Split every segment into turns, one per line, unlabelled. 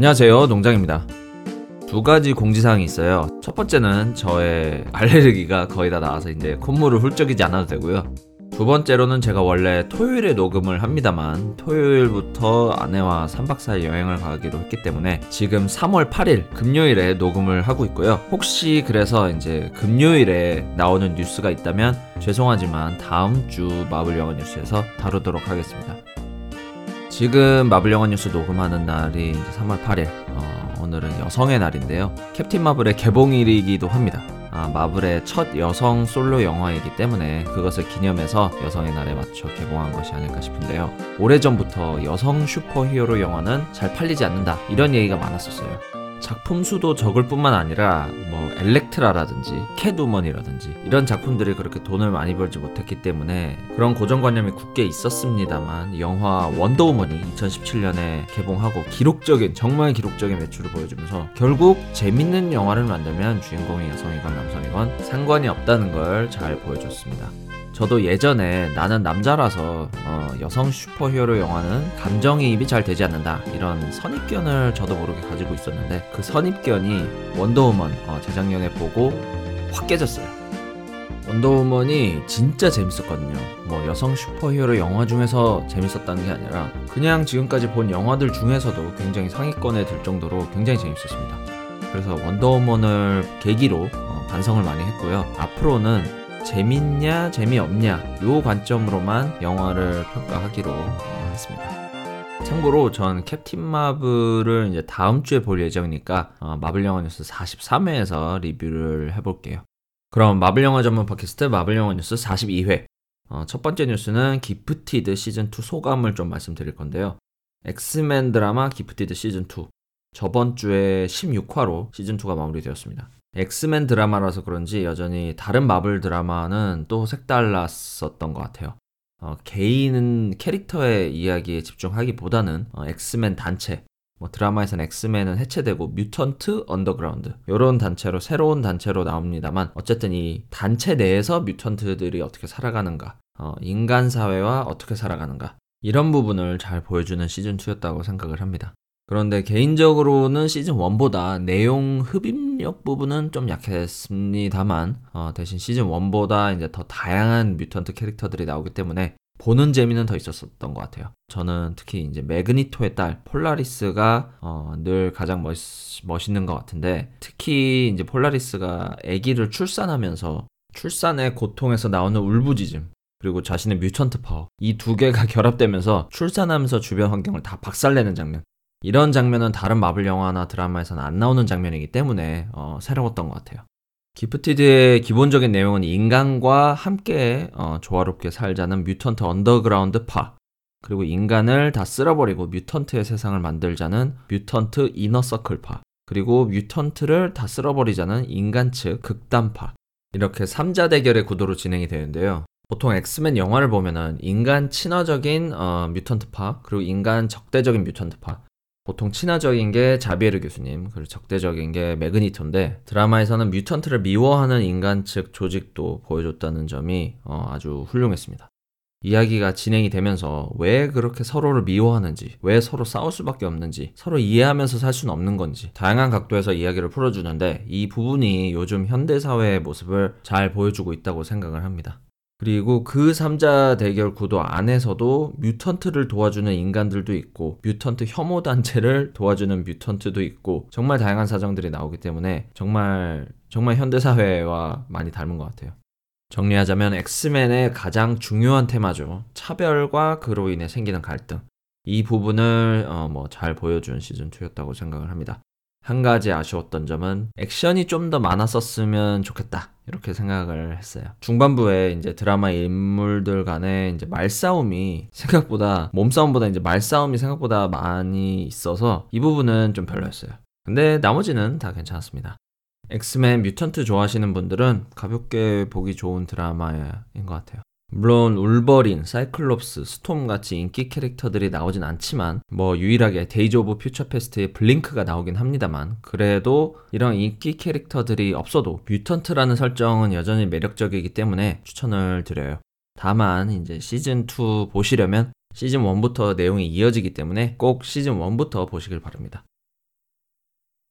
안녕하세요. 농장입니다. 두 가지 공지사항이 있어요. 첫 번째는 저의 알레르기가 거의 다 나와서 이제 콧물을 훌쩍이지 않아도 되고요. 두 번째로는 제가 원래 토요일에 녹음을 합니다만 토요일부터 아내와 3박 4일 여행을 가기로 했기 때문에 지금 3월 8일 금요일에 녹음을 하고 있고요. 혹시 그래서 이제 금요일에 나오는 뉴스가 있다면 죄송하지만 다음 주 마블 영화 뉴스에서 다루도록 하겠습니다. 지금 마블 영화 뉴스 녹음하는 날이 3월 8일. 어, 오늘은 여성의 날인데요. 캡틴 마블의 개봉일이기도 합니다. 아, 마블의 첫 여성 솔로 영화이기 때문에 그것을 기념해서 여성의 날에 맞춰 개봉한 것이 아닐까 싶은데요. 오래전부터 여성 슈퍼히어로 영화는 잘 팔리지 않는다. 이런 얘기가 많았었어요. 작품 수도 적을 뿐만 아니라 뭐 엘렉트라라든지 캣우먼이라든지 이런 작품들이 그렇게 돈을 많이 벌지 못했기 때문에 그런 고정관념이 굳게 있었습니다만 영화 원더우먼이 2017년에 개봉하고 기록적인 정말 기록적인 매출을 보여주면서 결국 재밌는 영화를 만들면 주인공이 여성이건 남성이건 상관이 없다는 걸 잘 보여줬습니다. 저도 예전에 나는 남자라서 어, 여성 슈퍼히어로 영화는 감정이입이 잘 되지 않는다 이런 선입견을 저도 모르게 가지고 있었는데 그 선입견이 원더우먼 어, 재작년에 보고 확 깨졌어요. 원더우먼이 진짜 재밌었거든요. 뭐 여성 슈퍼히어로 영화 중에서 재밌었다는 게 아니라 그냥 지금까지 본 영화들 중에서도 굉장히 상위권에 들 정도로 굉장히 재밌었습니다. 그래서 원더우먼을 계기로 어, 반성을 많이 했고요. 앞으로는 재밌냐 재미없냐 요 관점으로만 영화를 평가하기로 했습니다. 참고로 전 캡틴 마블을 이제 다음 주에 볼 예정이니까 어, 마블 영화 뉴스 43회에서 리뷰를 해볼게요. 그럼 마블 영화 전문 팟캐스트 마블 영화 뉴스 42회 어, 첫 번째 뉴스는 기프티드 시즌 2 소감을 좀 말씀드릴 건데요. 엑스맨 드라마 기프티드 시즌 2 저번 주에 16화로 시즌 2가 마무리되었습니다. 엑스맨 드라마라서 그런지 여전히 다른 마블 드라마는 또 색달랐었던 것 같아요. 어, 개인 캐릭터의 이야기에 집중하기보다는 어, 엑스맨 단체, 뭐 드라마에서는 엑스맨은 해체되고 Mutant Underground 이런 단체로 새로운 단체로 나옵니다만 어쨌든 이 단체 내에서 mutant들이 어떻게 살아가는가, 어, 인간 사회와 어떻게 살아가는가 이런 부분을 잘 보여주는 시즌 2였다고 생각을 합니다. 그런데 개인적으로는 시즌 1보다 내용 흡입력 부분은 좀 약했습니다만 어, 대신 시즌 1보다 이제 더 다양한 mutant 캐릭터들이 나오기 때문에 보는 재미는 더 있었던 것 같아요. 저는 특히 이제 매그니토의 딸 폴라리스가 어, 늘 가장 멋, 멋있는 것 같은데 특히 이제 폴라리스가 아기를 출산하면서 출산의 고통에서 나오는 울부짖음 그리고 자신의 mutant 파워 이 두 개가 결합되면서 출산하면서 주변 환경을 다 박살내는 장면 이런 장면은 다른 마블 영화나 드라마에서는 안 나오는 장면이기 때문에 어, 새로웠던 것 같아요. 기프티드의 기본적인 내용은 인간과 함께 어, 조화롭게 살자는 Mutant Underground 파 그리고 인간을 다 쓸어버리고 mutant의 세상을 만들자는 mutant Inner Circle 파 그리고 mutant를 다 쓸어버리자는 인간 측 극단파 이렇게 3자 대결의 구도로 진행이 되는데요. 보통 엑스맨 영화를 보면은 인간 친화적인 어, mutant파 그리고 인간 적대적인 mutant파 보통 친화적인 게 자비에르 교수님, 그리고 적대적인 게 매그니토인데 드라마에서는 mutant를 미워하는 인간 측 조직도 보여줬다는 점이 어, 아주 훌륭했습니다. 이야기가 진행이 되면서 왜 그렇게 서로를 미워하는지, 왜 서로 싸울 수밖에 없는지, 서로 이해하면서 살 수는 없는 건지, 다양한 각도에서 이야기를 풀어주는데 이 부분이 요즘 현대사회의 모습을 잘 보여주고 있다고 생각을 합니다. 그리고 그 3자 대결 구도 안에서도 뮤턴트를 도와주는 인간들도 있고 뮤턴트 혐오 단체를 도와주는 뮤턴트도 있고 정말 다양한 사정들이 나오기 때문에 정말 정말 현대 사회와 많이 닮은 것 같아요. 정리하자면 엑스맨의 가장 중요한 테마죠. 차별과 그로 인해 생기는 갈등. 이 부분을 어, 뭐 잘 보여준 시즌 2였다고 생각을 합니다. 한 가지 아쉬웠던 점은 액션이 좀 더 많았었으면 좋겠다. 이렇게 생각을 했어요. 중반부에 이제 드라마 인물들 간에 이제 말싸움이 생각보다 몸싸움보다 이제 말싸움이 생각보다 많이 있어서 이 부분은 좀 별로였어요. 근데 나머지는 다 괜찮았습니다. 엑스맨 mutant 좋아하시는 분들은 가볍게 보기 좋은 드라마인 것 같아요. 물론 울버린, 사이클롭스, 스톰 같이 인기 캐릭터들이 나오진 않지만 뭐 유일하게 Days of Future Past의 블링크가 나오긴 합니다만 그래도 이런 인기 캐릭터들이 없어도 mutant라는 설정은 여전히 매력적이기 때문에 추천을 드려요. 다만 이제 시즌 2 보시려면 시즌 1부터 내용이 이어지기 때문에 꼭 시즌 1부터 보시길 바랍니다.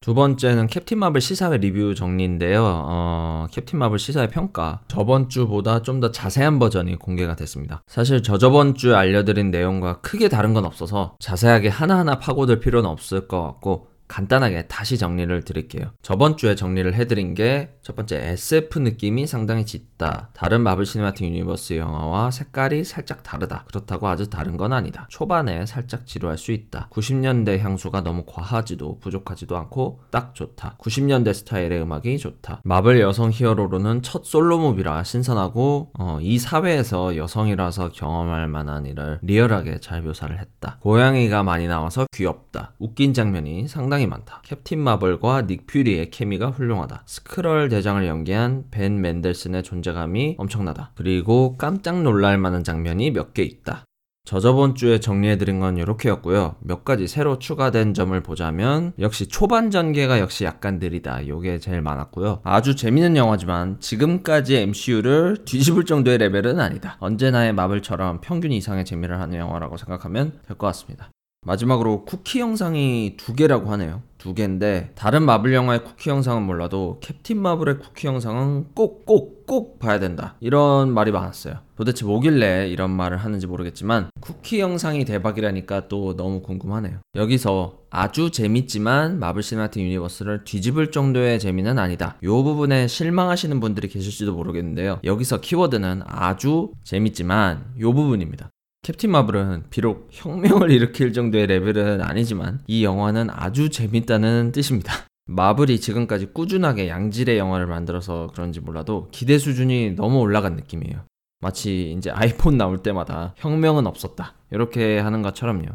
두 번째는 캡틴 마블 시사회 리뷰 정리인데요. 어, 캡틴 마블 시사회 평가. 저번 주보다 좀 더 자세한 버전이 공개가 됐습니다. 사실 저 저번 주에 알려드린 내용과 크게 다른 건 없어서 자세하게 하나하나 파고들 필요는 없을 것 같고 간단하게 다시 정리를 드릴게요. 저번 주에 정리를 해드린 게 첫 번째 SF 느낌이 상당히 짙 다. 다른 마블 시네마틱 유니버스 영화와 색깔이 살짝 다르다. 그렇다고 아주 다른 건 아니다. 초반에 살짝 지루할 수 있다. 90년대 향수가 너무 과하지도 부족하지도 않고 딱 좋다. 90년대 스타일의 음악이 좋다. 마블 여성 히어로로는 첫 솔로 movie라 신선하고 어, 이 사회에서 여성이라서 경험할 만한 일을 리얼하게 잘 묘사를 했다. 고양이가 많이 나와서 귀엽다. 웃긴 장면이 상당히 많다. 캡틴 마블과 닉 퓨리의 케미가 훌륭하다. 스크럴 대장을 연기한 벤 맨델슨의 존재감이 엄청나다. 그리고 깜짝 놀랄 만한 장면이 몇 개 있다. 저저번 주에 정리해드린 건 이렇게였고요. 몇 가지 새로 추가된 점을 보자면 역시 초반 전개가 역시 약간 느리다. 요게 제일 많았고요. 아주 재밌는 영화지만 지금까지 MCU를 뒤집을 정도의 레벨은 아니다. 언제나의 마블처럼 평균 이상의 재미를 하는 영화라고 생각하면 될 것 같습니다. 마지막으로 쿠키 영상이 두 개라고 하네요. 두 개인데 다른 마블 영화의 쿠키 영상은 몰라도 캡틴 마블의 쿠키 영상은 꼭 꼭 꼭 봐야 된다. 이런 말이 많았어요. 도대체 뭐길래 이런 말을 하는지 모르겠지만 쿠키 영상이 대박이라니까 또 너무 궁금하네요. 여기서 아주 재밌지만 마블 시네마틱 유니버스를 뒤집을 정도의 재미는 아니다. 이 부분에 실망하시는 분들이 계실지도 모르겠는데요. 여기서 키워드는 아주 재밌지만 이 부분입니다. 캡틴 마블은 비록 혁명을 일으킬 정도의 레벨은 아니지만 이 영화는 아주 재밌다는 뜻입니다. 마블이 지금까지 꾸준하게 양질의 영화를 만들어서 그런지 몰라도 기대 수준이 너무 올라간 느낌이에요. 마치 이제 아이폰 나올 때마다 혁명은 없었다. 이렇게 하는 것처럼요.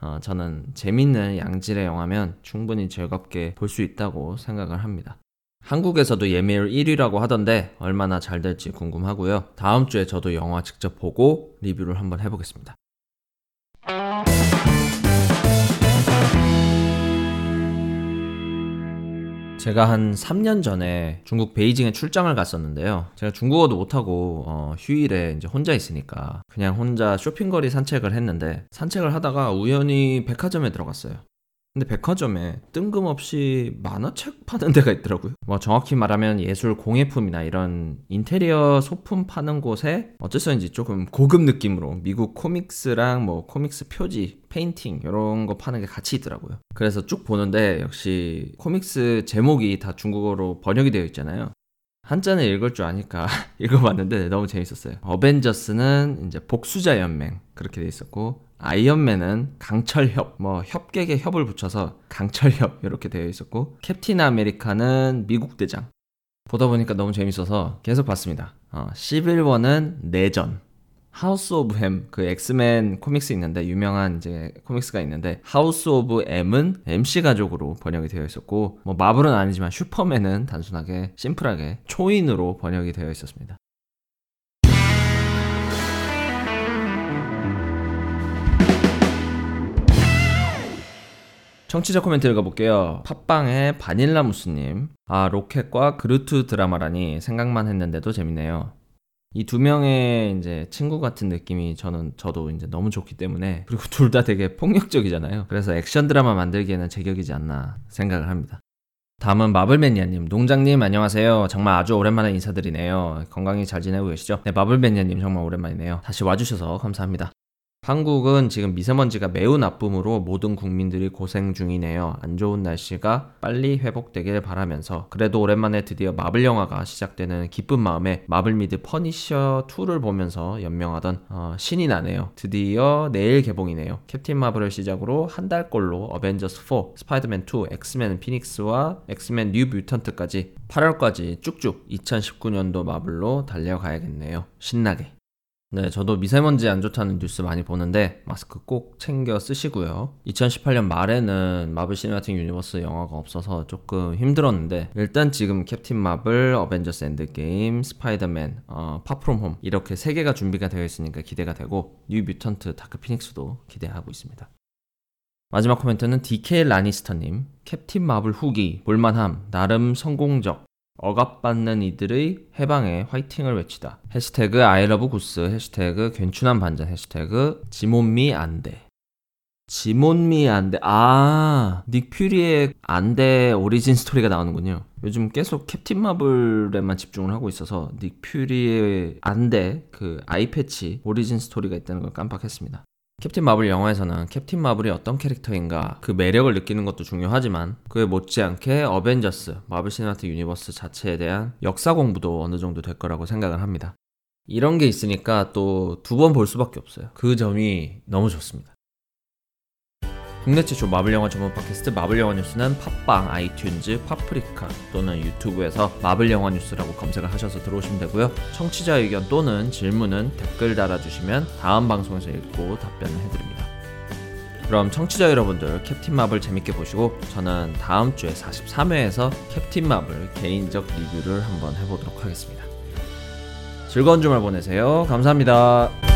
어, 저는 재밌는 양질의 영화면 충분히 즐겁게 볼 수 있다고 생각을 합니다. 한국에서도 예매율 1위라고 하던데 얼마나 잘 될지 궁금하고요. 다음 주에 저도 영화 직접 보고 리뷰를 한번 해보겠습니다. 제가 한 3년 전에 중국 베이징에 출장을 갔었는데요. 제가 중국어도 못하고 어, 휴일에 이제 혼자 있으니까 그냥 혼자 쇼핑거리 산책을 했는데 산책을 하다가 우연히 백화점에 들어갔어요. 근데 백화점에 뜬금없이 만화책 파는 데가 있더라고요. 뭐 정확히 말하면 예술 공예품이나 이런 인테리어 소품 파는 곳에 어째서인지 조금 고급 느낌으로 미국 comics랑 뭐 comics 표지, 페인팅 이런 거 파는 게 같이 있더라고요. 그래서 쭉 보는데 역시 comics 제목이 다 중국어로 번역이 되어 있잖아요. 한자는 읽을 줄 아니까 읽어봤는데 너무 재밌었어요. 어벤져스는 이제 복수자 연맹 그렇게 돼 있었고 아이언맨은 강철협, 뭐 협객에 협을 붙여서 강철협 이렇게 되어 있었고 캡틴 아메리카는 미국 대장. 보다 보니까 너무 재밌어서 계속 봤습니다. 어, Civil War는 내전. House of M, 그 엑스맨 comics 있는데, 유명한 이제 comics가 있는데, House of M은 M씨 가족으로 번역이 되어 있었고, 뭐 마블은 아니지만 슈퍼맨은 단순하게, 심플하게 초인으로 번역이 되어 있었습니다. 청취자 코멘트 읽어볼게요. 팟빵의 바닐라 무스님. 아, 로켓과 그루트 드라마라니 생각만 했는데도 재밌네요. 이 두 명의 이제 친구 같은 느낌이 저는 저도 이제 너무 좋기 때문에 그리고 둘 다 되게 폭력적이잖아요. 그래서 액션 드라마 만들기에는 제격이지 않나 생각을 합니다. 다음은 마블매니아님, 농장님 안녕하세요. 정말 아주 오랜만에 인사드리네요. 건강히 잘 지내고 계시죠? 네, 마블매니아님 정말 오랜만이네요. 다시 와주셔서 감사합니다. 한국은 지금 미세먼지가 매우 나쁨으로 모든 국민들이 고생 중이네요. 안 좋은 날씨가 빨리 회복되길 바라면서 그래도 오랜만에 드디어 마블 영화가 시작되는 기쁜 마음에 마블 미드 퍼니셔 2를 보면서 연명하던 어, 신이 나네요. 드디어 내일 개봉이네요. 캡틴 마블을 시작으로 한 달꼴로 어벤져스 4, 스파이더맨 2, 엑스맨 피닉스와 엑스맨 뉴 뮤턴트까지 8월까지 쭉쭉 2019년도 마블로 달려가야겠네요. 신나게. 네, 저도 미세먼지 안 좋다는 뉴스 많이 보는데 마스크 꼭 챙겨 쓰시고요. 2018년 말에는 마블 Cinematic Universe 영화가 없어서 조금 힘들었는데 일단 지금 캡틴 마블, 어벤져스 Endgame, 스파이더맨, 어, Far From Home 이렇게 세 개가 준비가 되어 있으니까 기대가 되고 뉴 뮤턴트 다크 피닉스도 기대하고 있습니다. 마지막 코멘트는 DK 라니스터님 캡틴 마블 후기 볼만함 나름 성공적 억압받는 이들의 해방에 화이팅을 외치다. 해시태그 I love 구스, 해시태그 괜춘한 반전, 해시태그 지못미 안대. 지못미 안대 아, 닉 퓨리의 안대 origin story가 나오는군요. 요즘 계속 캡틴 마블에만 집중을 하고 있어서 닉 퓨리의 안대 그 eye patch origin story가 있다는 걸 깜빡했습니다. 캡틴 마블 영화에서는 캡틴 마블이 어떤 캐릭터인가 그 매력을 느끼는 것도 중요하지만 그에 못지않게 어벤져스 마블 Cinematic Universe 자체에 대한 역사 공부도 어느 정도 될 거라고 생각을 합니다. 이런 게 있으니까 또 두 번 볼 수밖에 없어요. 그 점이 너무 좋습니다. 국내 최초 마블 영화 전문 팟캐스트 마블 영화 뉴스는 팟빵, 아이튠즈, 파프리카 또는 유튜브에서 마블 영화 뉴스라고 검색을 하셔서 들어오시면 되고요. 청취자 의견 또는 질문은 댓글 달아주시면 다음 방송에서 읽고 답변을 해드립니다. 그럼 청취자 여러분들 캡틴 마블 재밌게 보시고 저는 다음 주에 43회에서 캡틴 마블 개인적 리뷰를 한번 해보도록 하겠습니다. 즐거운 주말 보내세요. 감사합니다.